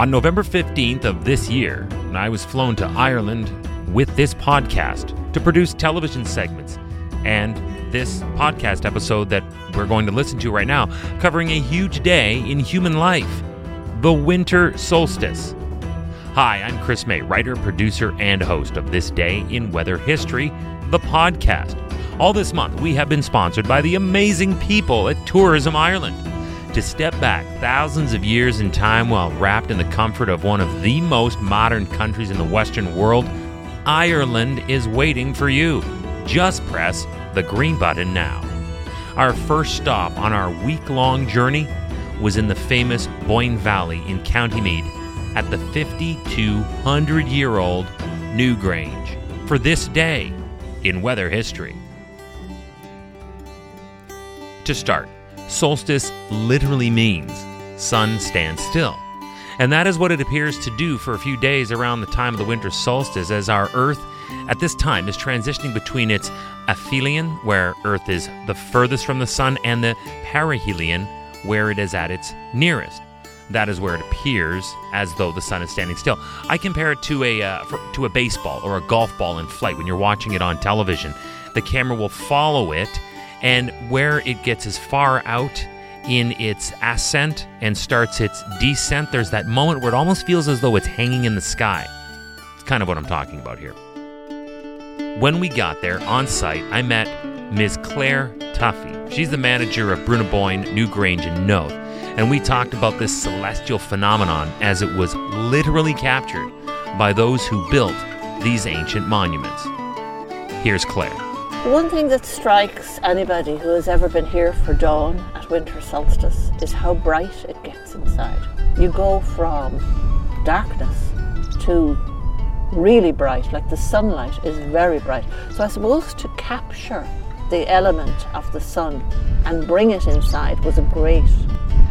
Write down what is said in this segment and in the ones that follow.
On November 15th of this year, I was flown to Ireland with this podcast to produce television segments and this podcast episode that we're going to listen to right now, covering a huge day in human life the winter solstice. Hi, I'm Chris May, writer, producer, and host of This Day in Weather History, the podcast. All this month, we have been sponsored by the amazing people at Tourism Ireland. To step back thousands of years in time while wrapped in the comfort of one of the most modern countries in the Western world, Ireland is waiting for you. Just press the green button now. Our first stop on our week long journey was in the famous Boyne Valley in County Meath at the 5,200 year old Newgrange for this day in weather history. To start, solstice literally means sun stands still. And that is what it appears to do for a few days around the time of the winter solstice as our Earth at this time is transitioning between its aphelion, where Earth is the furthest from the sun, and the perihelion, where it is at its nearest. That is where it appears as though the sun is standing still. I compare it to a uh, for, to a baseball or a golf ball in flight. When you're watching it on television, the camera will follow it, and where it gets as far out in its ascent and starts its descent, there's that moment where it almost feels as though it's hanging in the sky. It's kind of what I'm talking about here. When we got there on site, I met Ms. Claire Tuffy. She's the manager of Brú na Bóinne, Newgrange, and Knowth. And we talked about this celestial phenomenon as it was literally captured by those who built these ancient monuments. Here's Claire. One thing that strikes anybody who has ever been here for dawn at winter solstice is how bright it gets inside. You go from darkness to really bright, like the sunlight is very bright. So I suppose to capture the element of the sun and bring it inside was a great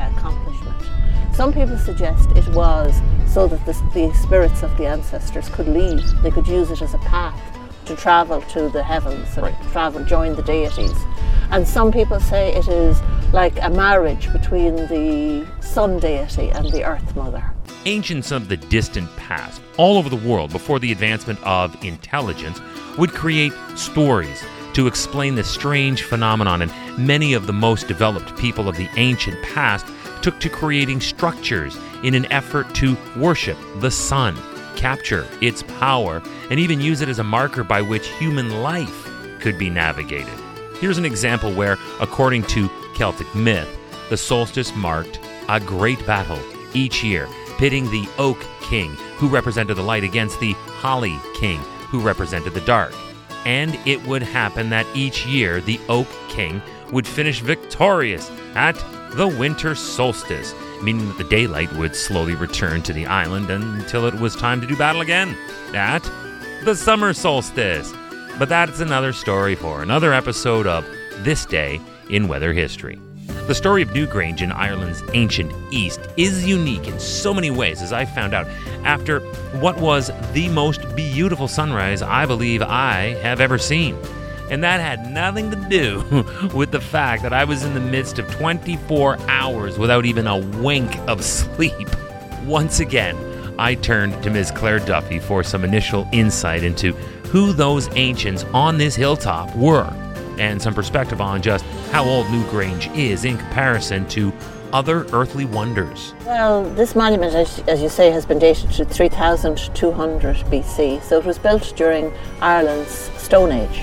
accomplishment. Some people suggest it was so that the, the spirits of the ancestors could leave, they could use it as a path to travel to the heavens and Right. travel, join the deities. And some people say it is like a marriage between the sun deity and the earth mother. Ancients of the distant past, all over the world before the advancement of intelligence, would create stories to explain this strange phenomenon, and many of the most developed people of the ancient past took to creating structures in an effort to worship the sun, capture its power, and even use it as a marker by which human life could be navigated. Here's an example where, according to Celtic myth, the solstice marked a great battle each year, pitting the Oak King, who represented the light, against the Holly King, who represented the dark. And it would happen that each year the Oak King would finish victorious at the winter solstice, meaning that the daylight would slowly return to the island until it was time to do battle again at the summer solstice. But that's another story for another episode of This Day in Weather History. The story of Newgrange in Ireland's ancient East is unique in so many ways, as I found out after what was the most beautiful sunrise I believe I have ever seen. And that had nothing to do with the fact that I was in the midst of 24 hours without even a wink of sleep. Once again, I turned to Ms. Claire Tuffy for some initial insight into who those ancients on this hilltop were and some perspective on just how old Newgrange is in comparison to other earthly wonders. Well, this monument, as, as you say, has been dated to 3200 BC. So it was built during Ireland's Stone Age.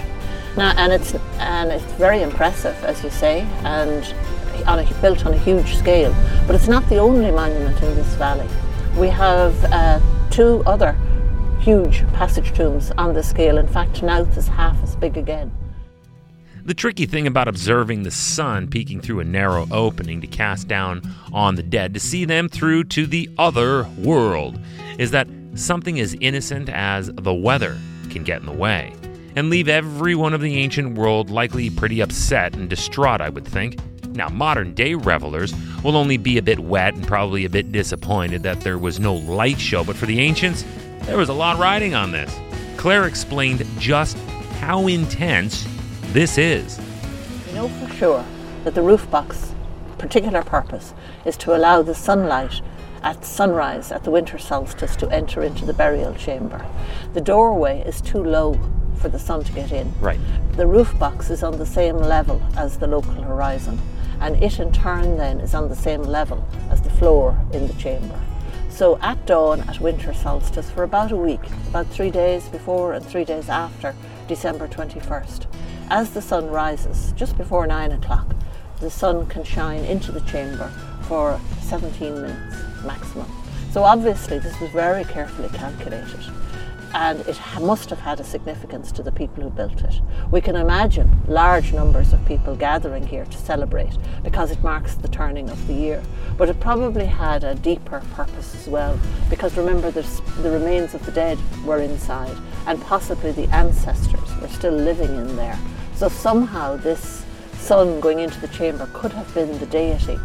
Now, and it's and it's very impressive, as you say, and on a, built on a huge scale. But it's not the only monument in this valley. We have uh, two other huge passage tombs on the scale. In fact, Knowth is half as big again. The tricky thing about observing the sun peeking through a narrow opening to cast down on the dead to see them through to the other world is that something as innocent as the weather can get in the way and leave everyone of the ancient world likely pretty upset and distraught, I would think. Now, modern day revelers will only be a bit wet and probably a bit disappointed that there was no light show, but for the ancients, there was a lot riding on this. Claire explained just how intense this is. We know for sure that the roof box particular purpose is to allow the sunlight at sunrise at the winter solstice to enter into the burial chamber. The doorway is too low for the sun to get in. Right. The roof box is on the same level as the local horizon, and it in turn then is on the same level as the floor in the chamber. So at dawn at winter solstice for about a week, about three days before and three days after December 21st, as the sun rises just before nine o'clock, the sun can shine into the chamber for 17 minutes maximum. So obviously this was very carefully calculated and it must have had a significance to the people who built it. We can imagine large numbers of people gathering here to celebrate because it marks the turning of the year. But it probably had a deeper purpose as well because remember the, the remains of the dead were inside and possibly the ancestors were still living in there. So somehow this sun going into the chamber could have been the deity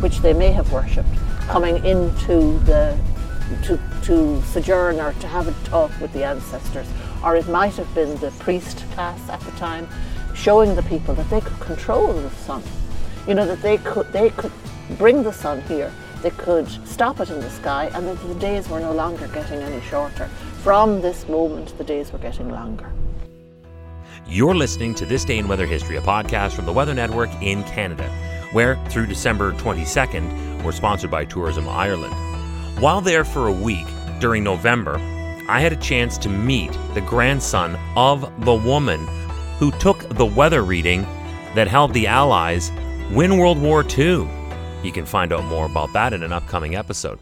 which they may have worshipped coming into the to, to sojourn or to have a talk with the ancestors. Or it might have been the priest class at the time showing the people that they could control the sun. You know, that they could, they could bring the sun here, they could stop it in the sky, and that the days were no longer getting any shorter. From this moment, the days were getting longer. You're listening to This Day in Weather History, a podcast from the Weather Network in Canada, where through December 22nd, we're sponsored by Tourism Ireland. While there for a week during November, I had a chance to meet the grandson of the woman who took the weather reading that helped the Allies win World War II. You can find out more about that in an upcoming episode.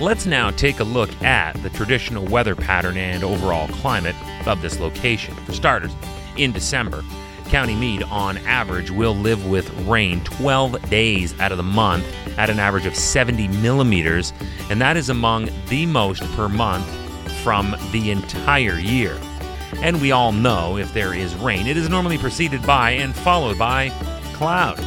Let's now take a look at the traditional weather pattern and overall climate of this location. For starters, in December, County Meath, on average, will live with rain 12 days out of the month at an average of 70 millimeters, and that is among the most per month from the entire year. And we all know if there is rain, it is normally preceded by and followed by cloud.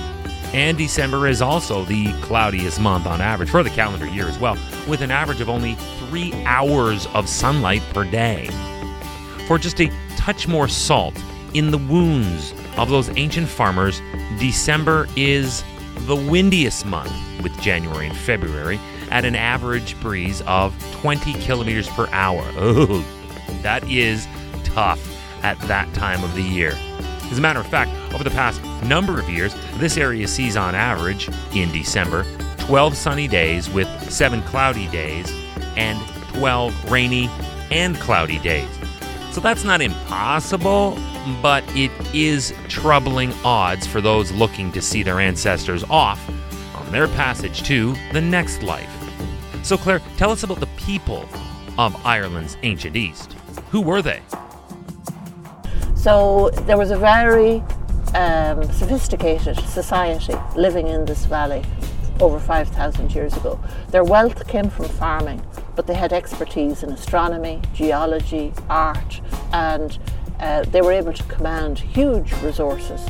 And December is also the cloudiest month on average for the calendar year as well, with an average of only three hours of sunlight per day. For just a touch more salt, in the wounds of those ancient farmers, December is the windiest month, with January and February at an average breeze of 20 kilometers per hour. Oh, that is tough at that time of the year. As a matter of fact, over the past number of years, this area sees on average in December 12 sunny days with 7 cloudy days and 12 rainy and cloudy days. So that's not impossible, but it is troubling odds for those looking to see their ancestors off on their passage to the next life. So, Claire, tell us about the people of Ireland's ancient East. Who were they? So, there was a very um, sophisticated society living in this valley over 5,000 years ago. Their wealth came from farming, but they had expertise in astronomy, geology, art, and uh, they were able to command huge resources,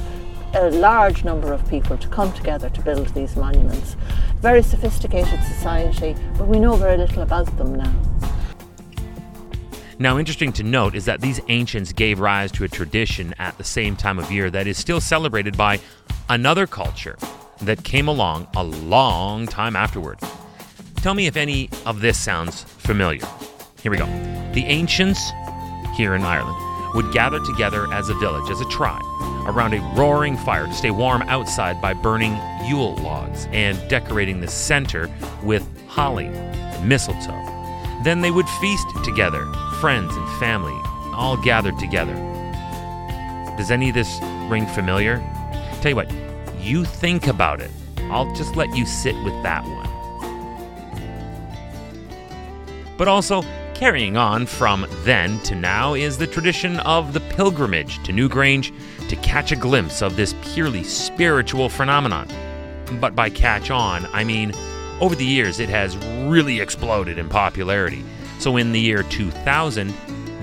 a large number of people to come together to build these monuments. Very sophisticated society, but we know very little about them now. Now, interesting to note is that these ancients gave rise to a tradition at the same time of year that is still celebrated by another culture that came along a long time afterward. Tell me if any of this sounds familiar. Here we go. The ancients here in Ireland would gather together as a village, as a tribe, around a roaring fire to stay warm outside by burning Yule logs and decorating the center with holly and mistletoe. Then they would feast together, friends and family, all gathered together. Does any of this ring familiar? Tell you what, you think about it. I'll just let you sit with that one. But also, carrying on from then to now is the tradition of the pilgrimage to Newgrange to catch a glimpse of this purely spiritual phenomenon. But by catch on, I mean over the years it has really exploded in popularity. So in the year 2000,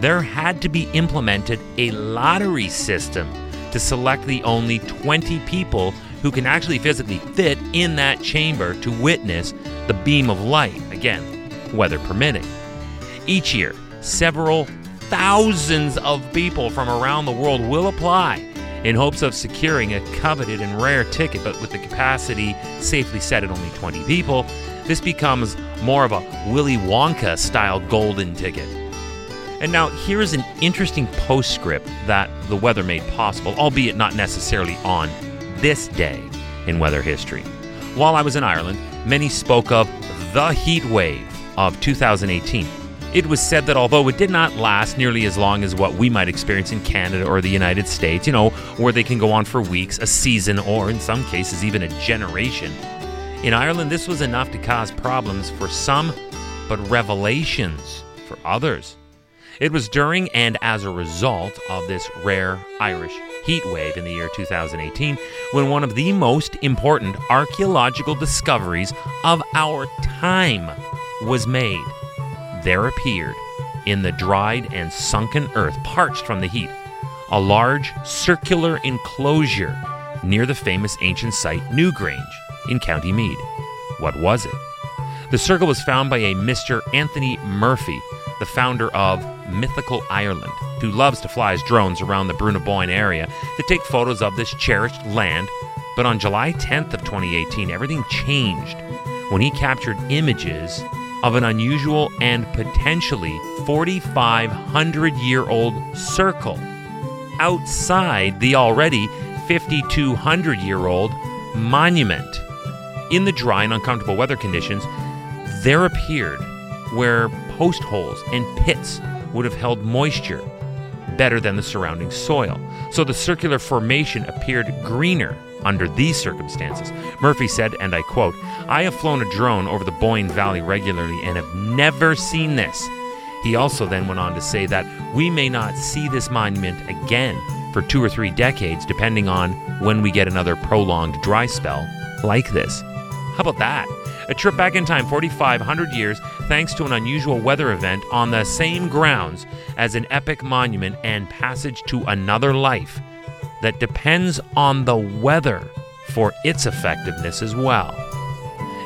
there had to be implemented a lottery system to select the only 20 people who can actually physically fit in that chamber to witness the beam of light, again, weather permitting. Each year, several thousands of people from around the world will apply, in hopes of securing a coveted and rare ticket, but with the capacity safely set at only 20 people, this becomes more of a Willy Wonka style golden ticket. And now here's an interesting postscript that the weather made possible, albeit not necessarily on this day in weather history. While I was in Ireland, many spoke of the heat wave of 2018. It was said that although it did not last nearly as long as what we might experience in Canada or the United States, you know, where they can go on for weeks, a season, or in some cases even a generation, in Ireland this was enough to cause problems for some, but revelations for others. It was during and as a result of this rare Irish heat wave in the year 2018 when one of the most important archaeological discoveries of our time was made there appeared, in the dried and sunken earth, parched from the heat, a large circular enclosure near the famous ancient site Newgrange in County Meath. What was it? The circle was found by a Mr. Anthony Murphy, the founder of Mythical Ireland, who loves to fly his drones around the Brú na Bóinne area to take photos of this cherished land. But on July 10th of 2018, everything changed when he captured images of an unusual and potentially 4,500 year old circle outside the already 5,200 year old monument. In the dry and uncomfortable weather conditions, there appeared where post holes and pits would have held moisture better than the surrounding soil. So the circular formation appeared greener under these circumstances. Murphy said, and I quote, I have flown a drone over the Boyne Valley regularly and have never seen this. He also then went on to say that we may not see this monument again for two or three decades, depending on when we get another prolonged dry spell like this. How about that? A trip back in time 4,500 years thanks to an unusual weather event on the same grounds as an epic monument and passage to another life that depends on the weather for its effectiveness as well.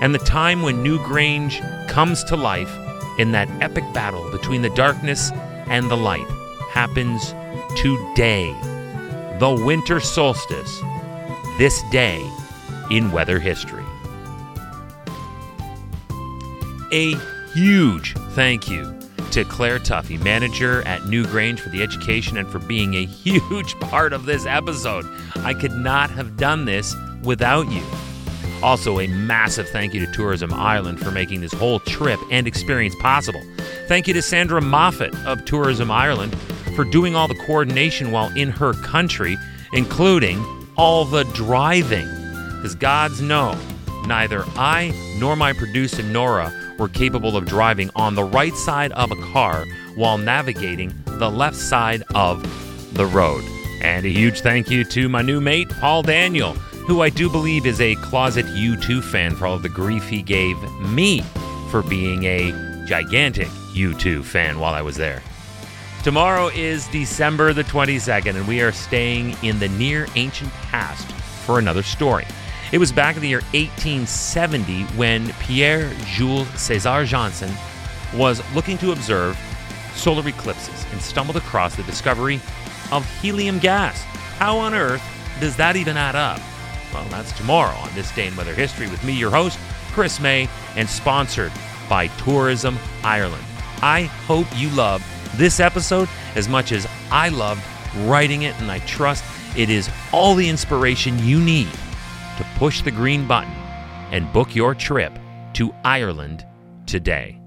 And the time when Newgrange comes to life in that epic battle between the darkness and the light happens today, the winter solstice, this day in weather history. A huge thank you to Claire Tuffy, manager at Newgrange, for the education and for being a huge part of this episode. I could not have done this without you. Also, a massive thank you to Tourism Ireland for making this whole trip and experience possible. Thank you to Sandra Moffat of Tourism Ireland for doing all the coordination while in her country, including all the driving. Because gods know, neither I nor my producer Nora were capable of driving on the right side of a car while navigating the left side of the road. And a huge thank you to my new mate, Paul Daniel, who I do believe is a closet U2 fan for all the grief he gave me for being a gigantic U2 fan while I was there. Tomorrow is December the 22nd, and we are staying in the near ancient past for another story. It was back in the year 1870 when Pierre Jules César Janssen was looking to observe solar eclipses and stumbled across the discovery of helium gas. How on earth does that even add up? Well, that's tomorrow on This Day in Weather History with me, your host, Chris May, and sponsored by Tourism Ireland. I hope you love this episode as much as I loved writing it, and I trust it is all the inspiration you need to push the green button and book your trip to Ireland today.